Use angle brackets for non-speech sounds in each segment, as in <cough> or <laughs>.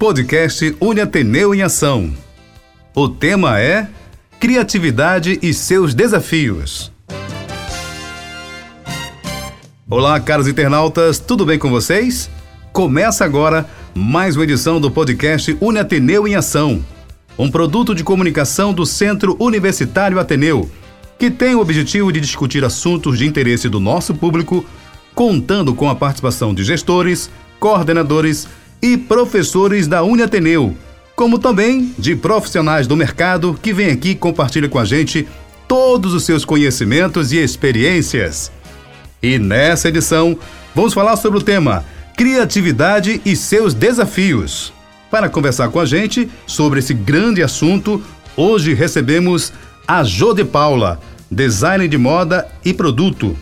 Podcast Uniateneu em Ação. O tema é Criatividade e seus desafios. Olá, caros internautas, tudo bem com vocês? Começa agora mais uma edição do podcast Uniateneu em Ação, um produto de comunicação do Centro Universitário Ateneu, que tem o objetivo de discutir assuntos de interesse do nosso público, contando com a participação de gestores, coordenadores e professores da Uniateneu, como também de profissionais do mercado que vêm aqui e compartilham com a gente todos os seus conhecimentos e experiências. E nessa edição, vamos falar sobre o tema Criatividade e seus desafios. Para conversar com a gente sobre esse grande assunto, hoje recebemos a Jô de Paula, designer de moda e produto.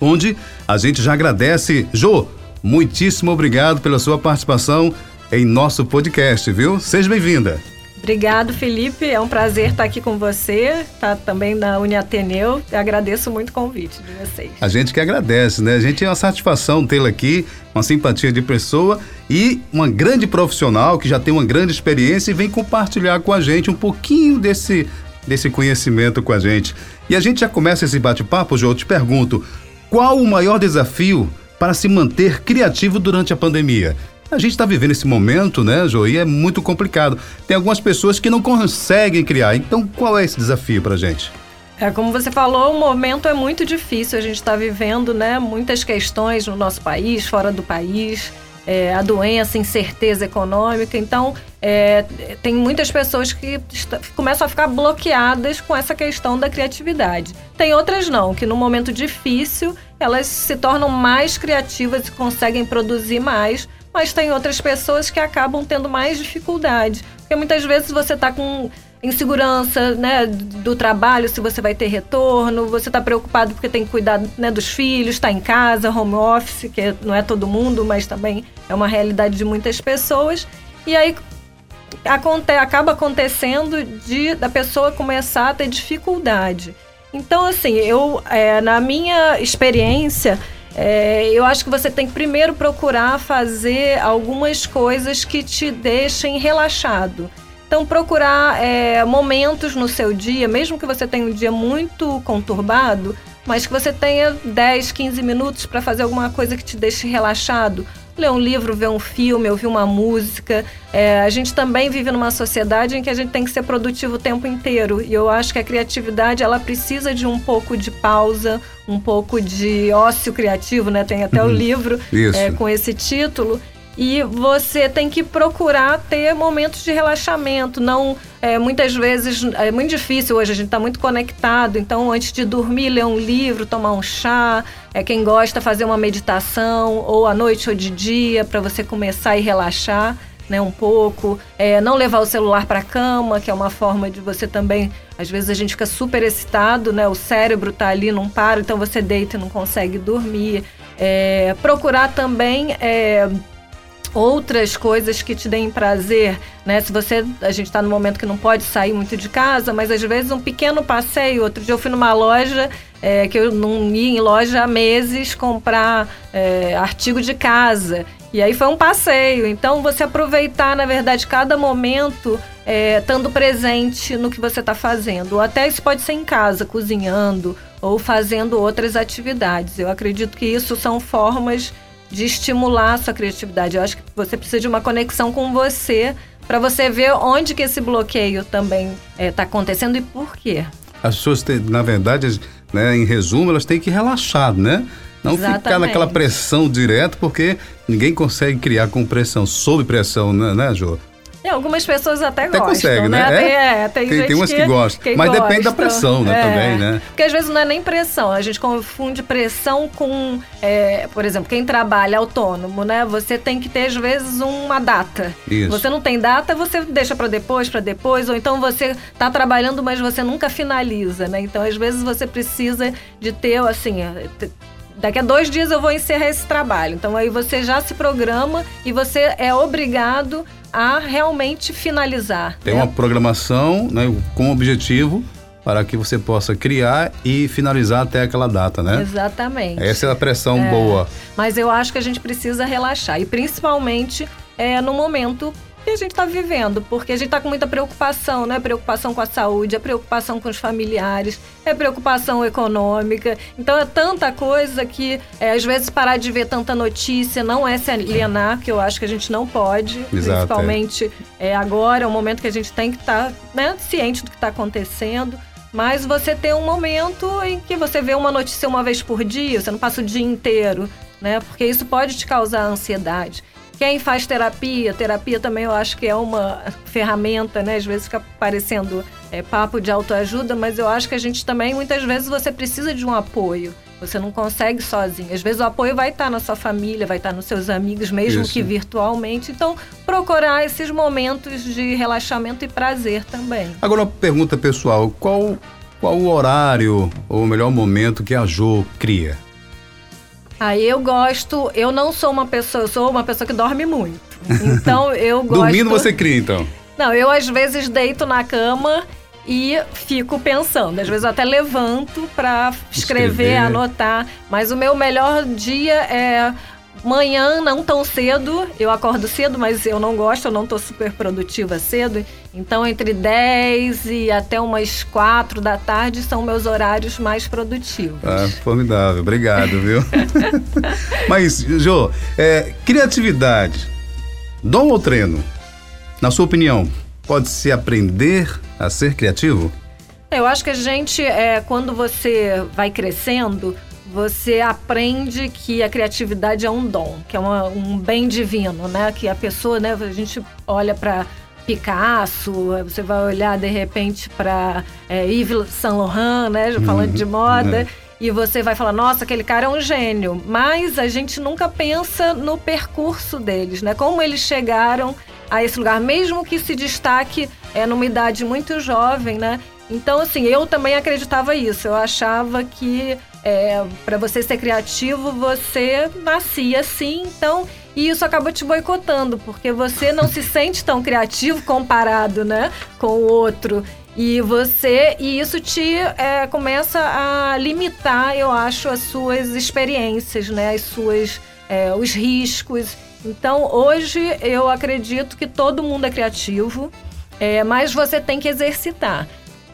Onde a gente já agradece. Jô, muitíssimo obrigado pela sua participação em nosso podcast, viu? Seja bem-vinda. Obrigado, Felipe. É um prazer estar aqui com você, tá também na Uniateneu. Eu agradeço muito o convite de vocês. A gente que agradece, né? A gente é uma satisfação tê-la aqui, uma simpatia de pessoa e uma grande profissional que já tem uma grande experiência e vem compartilhar com a gente um pouquinho desse, desse conhecimento com a gente. E a gente já começa esse bate-papo, João, eu te pergunto, qual o maior desafio para se manter criativo durante a pandemia? A gente está vivendo esse momento, né, Jô? E é muito complicado. Tem algumas pessoas que não conseguem criar. Então, qual é esse desafio para a gente? É, como você falou, o momento é muito difícil. A gente está vivendo né, muitas questões no nosso país, fora do país. É, a doença, incerteza econômica. Então, é, tem muitas pessoas que começam a ficar bloqueadas com essa questão da criatividade. Tem outras não, que no momento difícil elas se tornam mais criativas e conseguem produzir mais, mas tem outras pessoas que acabam tendo mais dificuldade. Porque muitas vezes você está com insegurança né, do trabalho, se você vai ter retorno, você está preocupado porque tem que cuidar né, dos filhos, está em casa, home office, que não é todo mundo, mas também é uma realidade de muitas pessoas. E aí aconte acaba acontecendo de da pessoa começar a ter dificuldade. Então, assim, eu, é, na minha experiência, é, eu acho que você tem que primeiro procurar fazer algumas coisas que te deixem relaxado. Então, procurar é, momentos no seu dia, mesmo que você tenha um dia muito conturbado, mas que você tenha 10, 15 minutos para fazer alguma coisa que te deixe relaxado ler um livro, ver um filme, ouvir uma música. É, a gente também vive numa sociedade em que a gente tem que ser produtivo o tempo inteiro. E eu acho que a criatividade ela precisa de um pouco de pausa, um pouco de ócio criativo, né? Tem até uhum. o livro é, com esse título. E você tem que procurar ter momentos de relaxamento, não é, muitas vezes é muito difícil hoje, a gente está muito conectado, então antes de dormir, ler um livro, tomar um chá, é quem gosta fazer uma meditação, ou à noite ou de dia, para você começar e relaxar. Né, um pouco, é, não levar o celular para a cama, que é uma forma de você também, às vezes a gente fica super excitado, né, o cérebro está ali, não para, então você deita e não consegue dormir. É, procurar também é, outras coisas que te deem prazer, né? Se você, a gente está no momento que não pode sair muito de casa, mas às vezes um pequeno passeio. Outro dia eu fui numa loja é, que eu não ia em loja há meses comprar é, artigo de casa. E aí foi um passeio. Então você aproveitar, na verdade, cada momento é, estando presente no que você está fazendo. Ou até isso pode ser em casa, cozinhando ou fazendo outras atividades. Eu acredito que isso são formas de estimular a sua criatividade. Eu acho que você precisa de uma conexão com você para você ver onde que esse bloqueio também está eh, é, acontecendo e por quê. As pessoas, têm, na verdade, né, em resumo, elas têm que relaxar, né? Não Exatamente. ficar naquela pressão direto, porque ninguém consegue criar com pressão, sob pressão, né, né Jô? Algumas pessoas até, até gostam, consegue, né? né? É, é, tem, tem, tem umas que, que gostam. Mas gosta. depende da pressão, né? É. Também, né? Porque às vezes não é nem pressão. A gente confunde pressão com, é, por exemplo, quem trabalha autônomo, né? Você tem que ter, às vezes, uma data. Isso. Você não tem data, você deixa para depois, para depois. Ou então você tá trabalhando, mas você nunca finaliza, né? Então, às vezes, você precisa de ter, assim, daqui a dois dias eu vou encerrar esse trabalho. Então aí você já se programa e você é obrigado a realmente finalizar. Tem né? uma programação né, com objetivo para que você possa criar e finalizar até aquela data, né? Exatamente. Essa é a pressão é, boa. Mas eu acho que a gente precisa relaxar e principalmente é, no momento que a gente está vivendo, porque a gente está com muita preocupação, né? Preocupação com a saúde, é preocupação com os familiares, é preocupação econômica. Então é tanta coisa que é, às vezes parar de ver tanta notícia não é se alienar, que eu acho que a gente não pode, Exato, é. principalmente é. é. agora, é o momento que a gente tem que estar tá, né, ciente do que está acontecendo. Mas você tem um momento em que você vê uma notícia uma vez por dia, você não passa o dia inteiro, né? Porque isso pode te causar ansiedade. Quem faz terapia, terapia também eu acho que é uma ferramenta, né? Às vezes fica parecendo é, papo de autoajuda, mas eu acho que a gente também, muitas vezes, você precisa de um apoio. Você não consegue sozinho. Às vezes o apoio vai estar na sua família, vai estar nos seus amigos, mesmo Isso. que virtualmente. Então, procurar esses momentos de relaxamento e prazer também. Agora, uma pergunta pessoal: qual, qual o horário, ou o melhor momento que a Jo cria? Aí eu gosto, eu não sou uma pessoa, eu sou uma pessoa que dorme muito. Então <laughs> eu gosto. Dormindo você cria, então? Não, eu às vezes deito na cama e fico pensando. Às vezes eu até levanto para escrever, escrever, anotar. Mas o meu melhor dia é Manhã, não tão cedo, eu acordo cedo, mas eu não gosto, eu não tô super produtiva cedo. Então, entre 10 e até umas 4 da tarde são meus horários mais produtivos. Ah, formidável, obrigado, viu? <laughs> mas, Jô, é, criatividade, dom ou treino? Na sua opinião, pode-se aprender a ser criativo? Eu acho que a gente, é, quando você vai crescendo, você aprende que a criatividade é um dom, que é uma, um bem divino, né? Que a pessoa, né? A gente olha para Picasso, você vai olhar de repente para é, Yves Saint Laurent, né? Falando uhum, de moda. Uhum. E você vai falar, nossa, aquele cara é um gênio. Mas a gente nunca pensa no percurso deles, né? Como eles chegaram a esse lugar, mesmo que se destaque é, numa idade muito jovem, né? Então, assim, eu também acreditava isso. Eu achava que é, para você ser criativo, você nascia assim, então. E isso acaba te boicotando, porque você não se <laughs> sente tão criativo comparado, né, com o outro. E você e isso te é, começa a limitar, eu acho, as suas experiências, né, as suas é, os riscos. Então, hoje eu acredito que todo mundo é criativo, é, mas você tem que exercitar.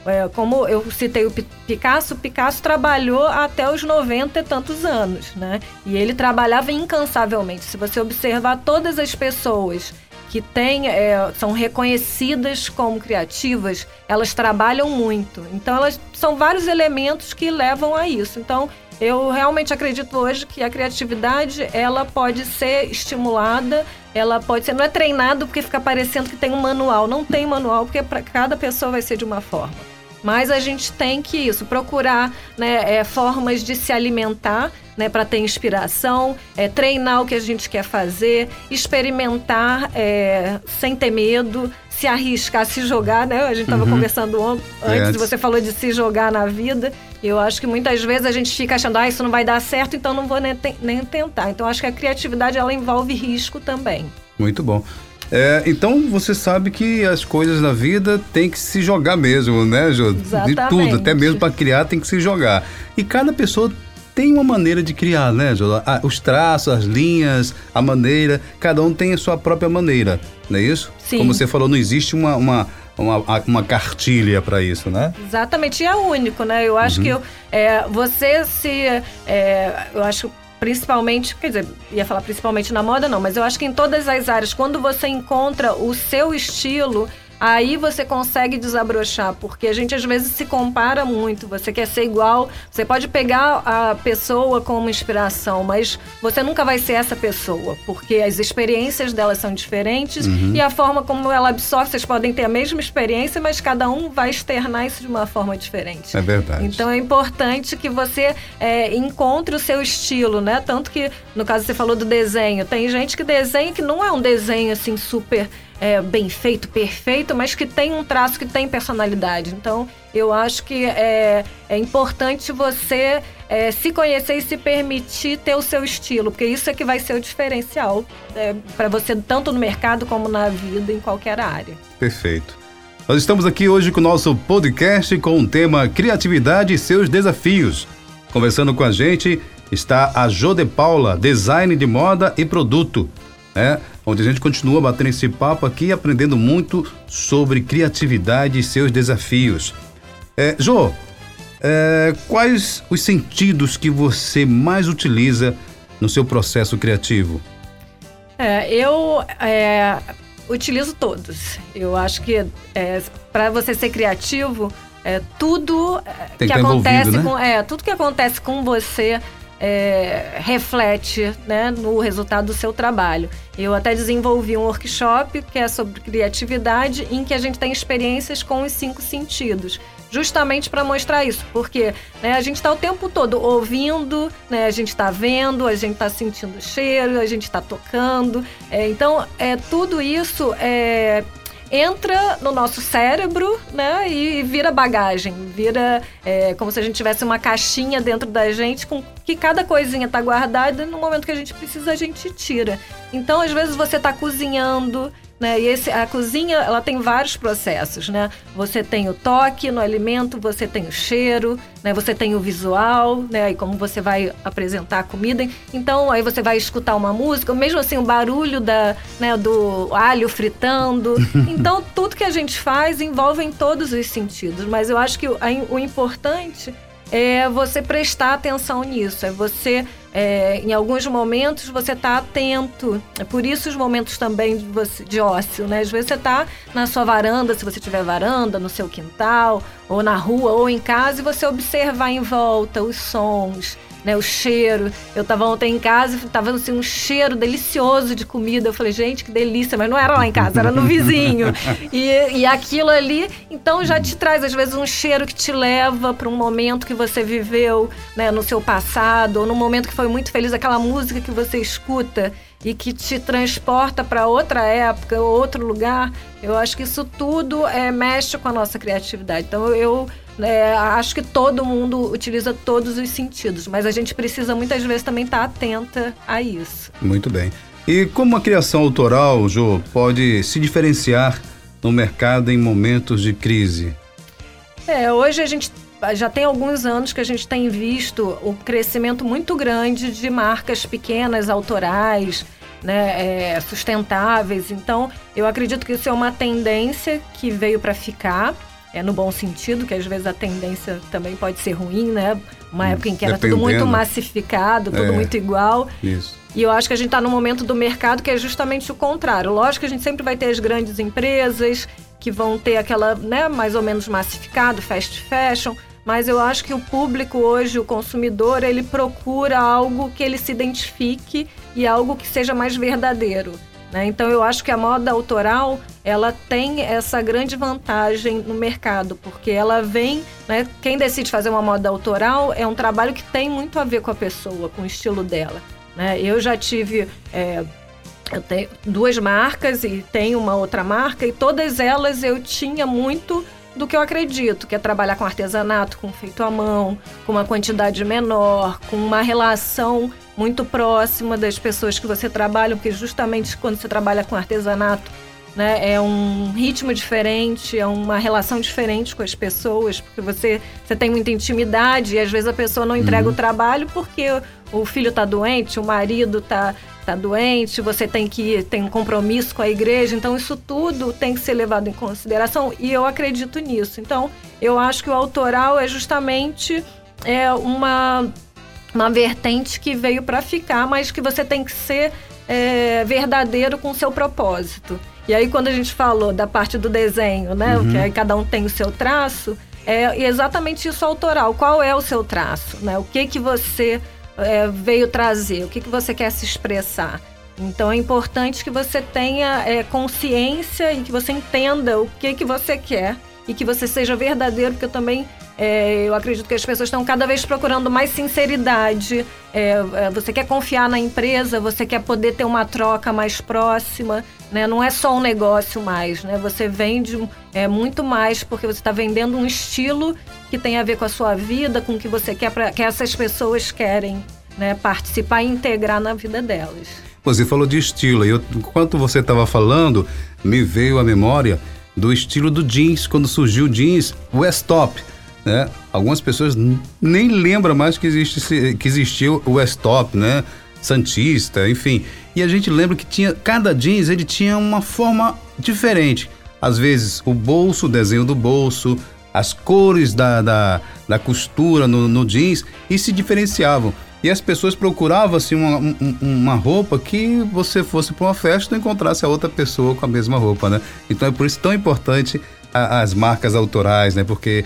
É, como eu citei o Picasso, Picasso trabalhou até os 90 e tantos anos, né? E ele trabalhava incansavelmente. Se você observar todas as pessoas que têm, é, são reconhecidas como criativas, elas trabalham muito. Então, elas são vários elementos que levam a isso. Então, eu realmente acredito hoje que a criatividade ela pode ser estimulada, ela pode ser não é treinado porque fica parecendo que tem um manual, não tem manual porque para cada pessoa vai ser de uma forma. Mas a gente tem que isso, procurar né, é, formas de se alimentar né, para ter inspiração, é, treinar o que a gente quer fazer, experimentar é, sem ter medo, se arriscar, se jogar, né? A gente estava uhum. conversando antes, é. você falou de se jogar na vida. Eu acho que muitas vezes a gente fica achando, ah, isso não vai dar certo, então não vou nem, nem tentar. Então acho que a criatividade ela envolve risco também. Muito bom. É, então você sabe que as coisas da vida tem que se jogar mesmo, né, Jô? Exatamente. De tudo, até mesmo para criar tem que se jogar. E cada pessoa tem uma maneira de criar, né, Jô? Os traços, as linhas, a maneira, cada um tem a sua própria maneira, não é isso? Sim. Como você falou, não existe uma, uma uma, uma cartilha para isso, né? Exatamente, e é único, né? Eu acho uhum. que eu, é, você se. É, eu acho principalmente, quer dizer, ia falar principalmente na moda não, mas eu acho que em todas as áreas, quando você encontra o seu estilo, aí você consegue desabrochar, porque a gente às vezes se compara muito, você quer ser igual, você pode pegar a pessoa como inspiração, mas você nunca vai ser essa pessoa, porque as experiências delas são diferentes uhum. e a forma como ela absorve, vocês podem ter a mesma experiência, mas cada um vai externar isso de uma forma diferente. É verdade. Então é importante que você é, encontre o seu estilo, né? Tanto que, no caso, você falou do desenho, tem gente que desenha que não é um desenho assim super é, bem feito, perfeito, mas que tem um traço que tem personalidade. Então, eu acho que é, é importante você é, se conhecer e se permitir ter o seu estilo, porque isso é que vai ser o diferencial é, para você, tanto no mercado como na vida, em qualquer área. Perfeito. Nós estamos aqui hoje com o nosso podcast com o tema Criatividade e seus desafios. Conversando com a gente está a Jô de Paula, design de moda e produto. né? Onde a gente continua batendo esse papo aqui, aprendendo muito sobre criatividade e seus desafios. É, Jô, é, quais os sentidos que você mais utiliza no seu processo criativo? É, eu é, utilizo todos. Eu acho que é, para você ser criativo, é, tudo que, que acontece né? com é tudo que acontece com você é, reflete né, no resultado do seu trabalho. Eu até desenvolvi um workshop que é sobre criatividade, em que a gente tem experiências com os cinco sentidos justamente para mostrar isso, porque né, a gente está o tempo todo ouvindo, né, a gente está vendo, a gente está sentindo cheiro, a gente está tocando. É, então, é, tudo isso é, entra no nosso cérebro, né? E vira bagagem, vira é, como se a gente tivesse uma caixinha dentro da gente com que cada coisinha está guardada e no momento que a gente precisa a gente tira. Então, às vezes você está cozinhando né? E esse, a cozinha ela tem vários processos, né? Você tem o toque no alimento, você tem o cheiro, né? Você tem o visual, né? E como você vai apresentar a comida. Então aí você vai escutar uma música, mesmo assim o barulho da, né, do alho fritando. <laughs> Então tudo que a gente faz envolve em todos os sentidos. Mas eu acho que o, o importante é você prestar atenção nisso, é você é, em alguns momentos você está atento. É por isso os momentos também de, você, de ócio, né? Às vezes você está na sua varanda, se você tiver varanda, no seu quintal, ou na rua, ou em casa, e você observar em volta os sons, né, o cheiro. Eu estava ontem em casa e estava assim, um cheiro delicioso de comida. Eu falei, gente, que delícia, mas não era lá em casa, era no vizinho. <laughs> e, e aquilo ali, então já te traz, às vezes, um cheiro que te leva para um momento que você viveu né, no seu passado, ou num momento que foi muito feliz, aquela música que você escuta e que te transporta para outra época, outro lugar. Eu acho que isso tudo é, mexe com a nossa criatividade. Então eu é, acho que todo mundo utiliza todos os sentidos, mas a gente precisa muitas vezes também estar tá atenta a isso. Muito bem. E como a criação autoral, Jo, pode se diferenciar no mercado em momentos de crise? É, hoje a gente já tem alguns anos que a gente tem visto o crescimento muito grande de marcas pequenas, autorais, né, é, sustentáveis. Então, eu acredito que isso é uma tendência que veio para ficar é, no bom sentido, que às vezes a tendência também pode ser ruim, né? Uma hum, época em que era tudo muito massificado, tudo é, muito igual. Isso. E eu acho que a gente está num momento do mercado que é justamente o contrário. Lógico que a gente sempre vai ter as grandes empresas que vão ter aquela, né, mais ou menos massificado, fast fashion, mas eu acho que o público hoje, o consumidor, ele procura algo que ele se identifique e algo que seja mais verdadeiro. Né? Então eu acho que a moda autoral ela tem essa grande vantagem no mercado, porque ela vem, né? quem decide fazer uma moda autoral é um trabalho que tem muito a ver com a pessoa, com o estilo dela. Né? Eu já tive é, eu tenho duas marcas e tenho uma outra marca e todas elas eu tinha muito do que eu acredito, que é trabalhar com artesanato, com feito à mão, com uma quantidade menor, com uma relação muito próxima das pessoas que você trabalha, porque justamente quando você trabalha com artesanato, né, é um ritmo diferente, é uma relação diferente com as pessoas, porque você, você tem muita intimidade e às vezes a pessoa não entrega uhum. o trabalho porque o filho está doente, o marido está tá doente, você tem que tem um compromisso com a igreja, então isso tudo tem que ser levado em consideração e eu acredito nisso. Então, eu acho que o autoral é justamente é uma uma vertente que veio para ficar, mas que você tem que ser é, verdadeiro com o seu propósito. E aí, quando a gente falou da parte do desenho, né? Uhum. Que aí cada um tem o seu traço, é exatamente isso autoral. Qual é o seu traço? Né? O que que você é, veio trazer? O que, que você quer se expressar? Então é importante que você tenha é, consciência e que você entenda o que, que você quer e que você seja verdadeiro, porque eu também é, eu acredito que as pessoas estão cada vez procurando mais sinceridade. É, é, você quer confiar na empresa, você quer poder ter uma troca mais próxima. Né? Não é só um negócio mais, né? Você vende é, muito mais porque você está vendendo um estilo que tem a ver com a sua vida, com o que você quer, pra, que essas pessoas querem né? participar e integrar na vida delas. Você falou de estilo, e enquanto você estava falando, me veio a memória do estilo do jeans, quando surgiu o jeans West Top né? Algumas pessoas nem lembram mais que, existe, que existiu o West Top, né? Santista, enfim. E a gente lembra que tinha cada jeans ele tinha uma forma diferente. Às vezes o bolso, o desenho do bolso, as cores da, da, da costura no, no, jeans e se diferenciavam. E as pessoas procuravam assim, uma, uma roupa que você fosse para uma festa e encontrasse a outra pessoa com a mesma roupa, né? Então é por isso tão importante a, as marcas autorais, né? Porque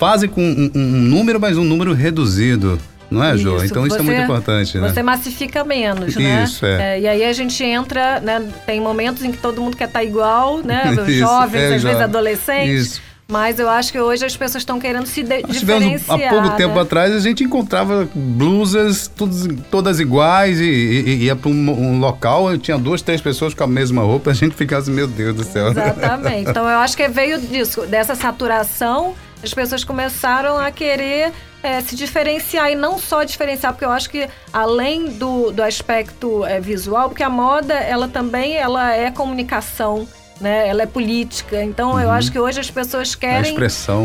fazem com um, um número, mas um número reduzido. Não é, Jô? Então isso é muito importante, né? Você massifica menos, né? Isso, é. é. E aí a gente entra, né? Tem momentos em que todo mundo quer estar tá igual, né? <laughs> Os jovens, é, às vezes adolescentes. Isso. Mas eu acho que hoje as pessoas estão querendo se de Nós diferenciar. Há pouco né? tempo atrás a gente encontrava blusas todas, todas iguais e, e, e ia para um, um, local, tinha duas, três pessoas com a mesma roupa, <laughs> a gente ficava assim, meu Deus do céu. Exatamente. Então eu acho que veio disso, dessa saturação, as pessoas começaram a querer é, se diferenciar e não só diferenciar, porque eu acho que além do, do aspecto é, visual, porque a moda ela também ela é comunicação né? Ela é política. Então uhum. eu acho que hoje as pessoas querem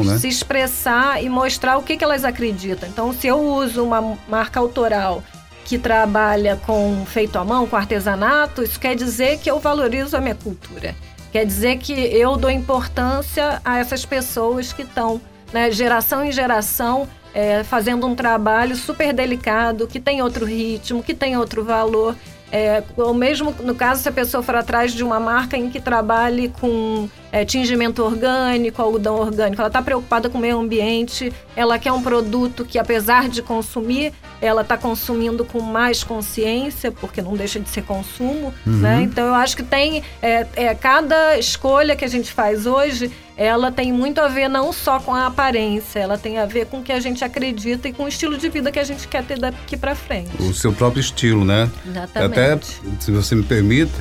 né? se expressar e mostrar o que, que elas acreditam. Então, se eu uso uma marca autoral que trabalha com feito à mão, com artesanato, isso quer dizer que eu valorizo a minha cultura. Quer dizer que eu dou importância a essas pessoas que estão, né, geração em geração, é, fazendo um trabalho super delicado, que tem outro ritmo, que tem outro valor. É, ou mesmo no caso se a pessoa for atrás de uma marca em que trabalhe com é, tingimento orgânico, algodão orgânico, ela está preocupada com o meio ambiente, ela quer um produto que apesar de consumir, ela está consumindo com mais consciência, porque não deixa de ser consumo, uhum. né? Então eu acho que tem é, é, cada escolha que a gente faz hoje ela tem muito a ver não só com a aparência, ela tem a ver com o que a gente acredita e com o estilo de vida que a gente quer ter daqui para frente. O seu próprio estilo, né? Exatamente. Até, se você me permite,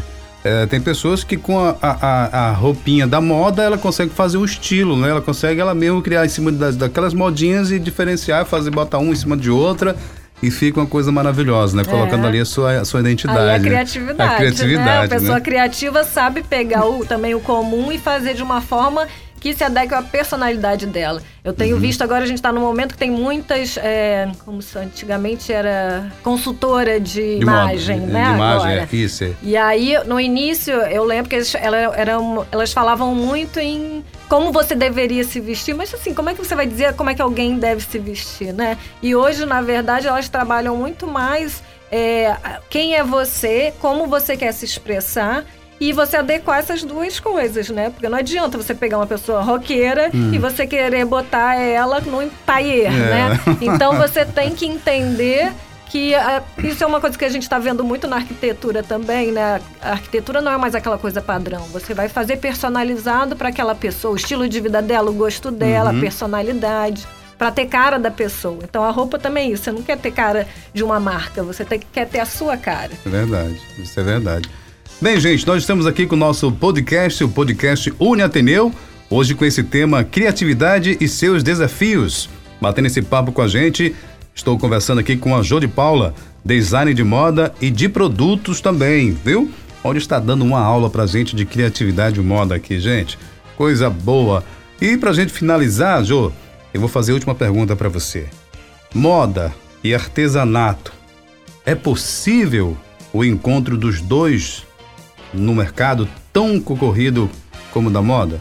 é, tem pessoas que com a, a, a, roupinha da moda ela consegue fazer um estilo, né? Ela consegue ela mesmo criar em cima das, daquelas modinhas e diferenciar, fazer botar um em cima de outra e fica uma coisa maravilhosa, né? Colocando é. ali a sua, a sua identidade. Aí a criatividade. Né? A criatividade. Né? A pessoa né? criativa sabe pegar o, também o comum e fazer de uma forma que se adequa à personalidade dela. Eu tenho uhum. visto agora, a gente está num momento que tem muitas, é, como se antigamente era consultora de, de imagem, modo, né? De imagem, agora. é, isso. É. E aí, no início, eu lembro que eles, elas, eram, elas falavam muito em como você deveria se vestir, mas assim, como é que você vai dizer como é que alguém deve se vestir, né? E hoje, na verdade, elas trabalham muito mais é, quem é você, como você quer se expressar e você adequar essas duas coisas, né? Porque não adianta você pegar uma pessoa roqueira hum. e você querer botar ela no tailleur, é. né? <laughs> Então você tem que entender que a, isso é uma coisa que a gente está vendo muito na arquitetura também, né? A arquitetura não é mais aquela coisa padrão. Você vai fazer personalizado para aquela pessoa, o estilo de vida dela, o gosto dela, uhum. a personalidade para ter cara da pessoa. Então a roupa também é isso. Você não quer ter cara de uma marca, você tem, quer ter a sua cara. É verdade, isso é verdade. Bem, gente, nós estamos aqui com o nosso podcast, o podcast Uni Ateneu, hoje com esse tema Criatividade e seus desafios. Batendo esse papo com a gente, estou conversando aqui com a Jô de Paula, design de moda e de produtos também, viu? Onde está dando uma aula pra gente de criatividade e moda aqui, gente. Coisa boa. E pra gente finalizar, Jô, eu vou fazer a última pergunta para você. Moda e artesanato. É possível o encontro dos dois no mercado tão concorrido como o da moda?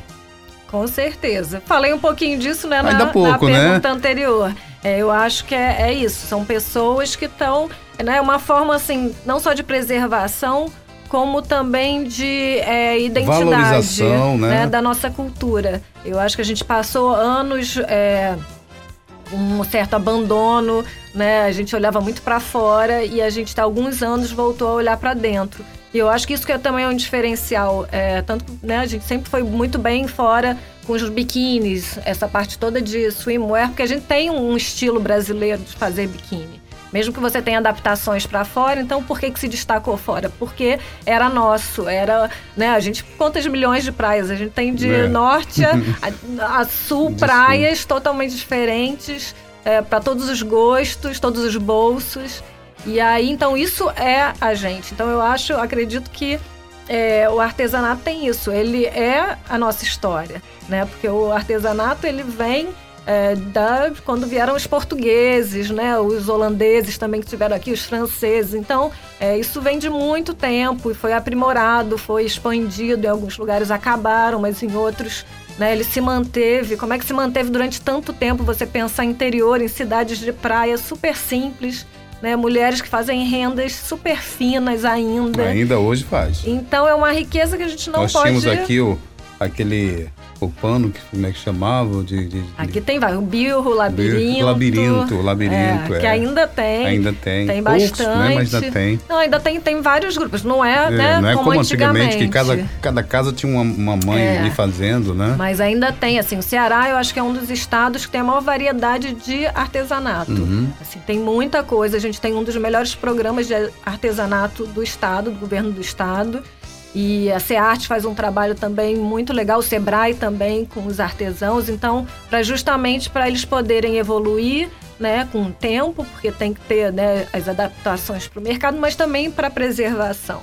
Com certeza. Falei um pouquinho disso né, na, pouco, na né? pergunta né? anterior. É, eu acho que é, é, isso. São pessoas que estão. Né, uma forma, assim, não só de preservação, como também de é, identidade Valorização, né? né? da nossa cultura. Eu acho que a gente passou anos. É, um certo abandono, né? A gente olhava muito para fora e a gente, há alguns anos, voltou a olhar para dentro. E eu acho que isso que é também um diferencial. É, tanto, né, a gente sempre foi muito bem fora com os biquínis, essa parte toda de swimwear, porque a gente tem um estilo brasileiro de fazer biquíni. Mesmo que você tenha adaptações para fora, então por que, que se destacou fora? Porque era nosso, era, né, a gente quantas milhões de praias, a gente tem de é. norte a, a sul praias totalmente diferentes, é, para todos os gostos, todos os bolsos. E aí, então, isso é a gente. Então, eu acho, acredito que é, o artesanato tem isso. Ele é a nossa história, né? Porque o artesanato, ele vem é, da, quando vieram os portugueses, né, os holandeses também que estiveram aqui, os franceses. Então, é, isso vem de muito tempo e foi aprimorado, foi expandido. Em alguns lugares acabaram, mas em outros né, ele se manteve. Como é que se manteve durante tanto tempo? Você pensar interior, em cidades de praia super simples. Né, mulheres que fazem rendas super finas ainda. Ainda hoje faz. Então é uma riqueza que a gente não Nós pode. Nós tínhamos aqui o, aquele o pano, que, como é que chamava? De, de, Aqui tem vai, o birro, o labirinto. Labirinto, labirinto. É, é. Que ainda tem. Ainda tem. Tem Poucos, bastante. Né, mas ainda tem. Não, ainda tem, tem vários grupos. Não é, é né, não é como, como antigamente. que cada, cada casa tinha uma, uma mãe É. ali fazendo, né? Mas ainda tem, assim, o Ceará eu acho que é um dos estados que tem a maior variedade de artesanato. Uhum. Assim, tem muita coisa. A gente tem um dos melhores programas de artesanato do estado, do governo do estado. E a SEARTE faz um trabalho também muito legal, o SEBRAE também com os artesãos. Então, para justamente para eles poderem evoluir né, com o tempo, porque tem que ter né, as adaptações para o mercado, mas também para preservação.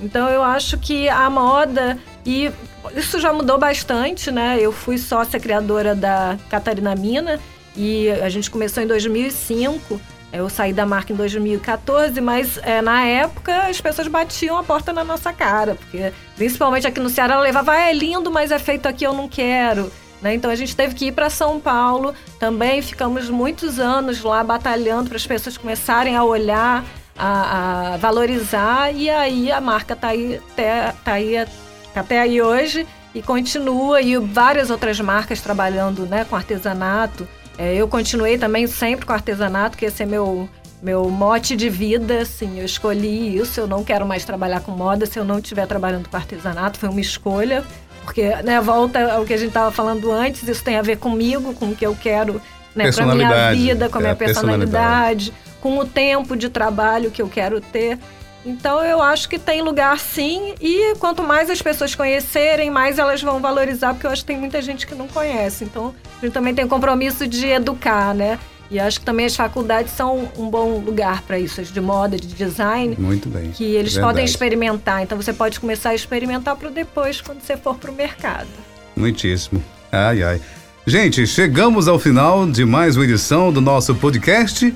Então, eu acho que a moda, e isso já mudou bastante, né? Eu fui sócia criadora da Catarina Mina e a gente começou em 2005. Eu saí da marca em 2014, mas é, na época as pessoas batiam a porta na nossa cara, porque principalmente aqui no Ceará ela levava, ah, é lindo, mas é feito aqui, eu não quero. Né? Então a gente teve que ir para São Paulo, também ficamos muitos anos lá batalhando para as pessoas começarem a olhar, a, a, valorizar, e aí a marca está aí, até, tá aí até aí hoje e continua, e várias outras marcas trabalhando né, com artesanato. É, eu continuei também sempre com artesanato, que esse é meu, meu mote de vida, assim, eu escolhi isso, eu não quero mais trabalhar com moda se eu não estiver trabalhando com artesanato, foi uma escolha, porque, né, volta ao que a gente estava falando antes, isso tem a ver comigo, com o que eu quero, né, para minha vida, com a minha é, personalidade, personalidade, com o tempo de trabalho que eu quero ter. Então eu acho que tem lugar sim, e quanto mais as pessoas conhecerem, mais elas vão valorizar, porque eu acho que tem muita gente que não conhece. Então a gente também tem o compromisso de educar, né? E acho que também as faculdades são um bom lugar para isso, as de moda, de design. Muito bem. Que eles Verdade. podem experimentar. Então você pode começar a experimentar para depois, quando você for para o mercado. Muitíssimo. Ai, ai. Gente, chegamos ao final de mais uma edição do nosso podcast.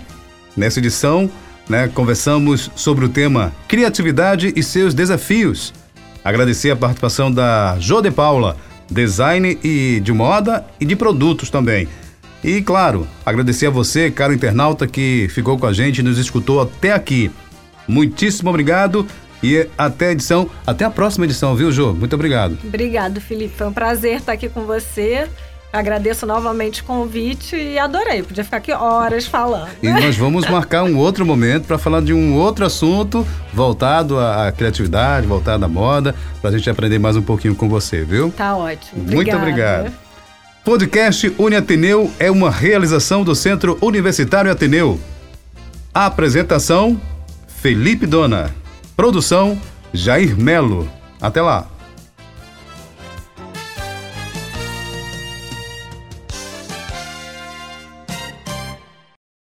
Nessa edição, né, conversamos sobre o tema criatividade e seus desafios. Agradecer a participação da Jô de Paula, design e de moda e de produtos também. E claro, agradecer a você, caro internauta, que ficou com a gente e nos escutou até aqui. Muitíssimo obrigado e até a edição, até a próxima edição, viu, Jô? Muito obrigado. Obrigado, Felipe. Foi um prazer estar aqui com você. Agradeço novamente o convite e adorei. Podia ficar aqui horas falando. E nós vamos marcar um outro momento para falar de um outro assunto voltado à criatividade, voltado à moda, para a gente aprender mais um pouquinho com você, viu? Tá ótimo. Muito Obrigada. obrigado. Podcast UniAteneu é uma realização do Centro Universitário Ateneu. Apresentação: Felipe Dona. Produção: Jair Melo. Até lá.